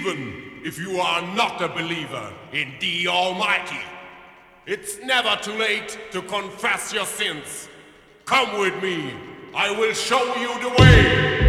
Even if you are not a believer in the Almighty, it's never too late to confess your sins. Come with me, I will show you the way.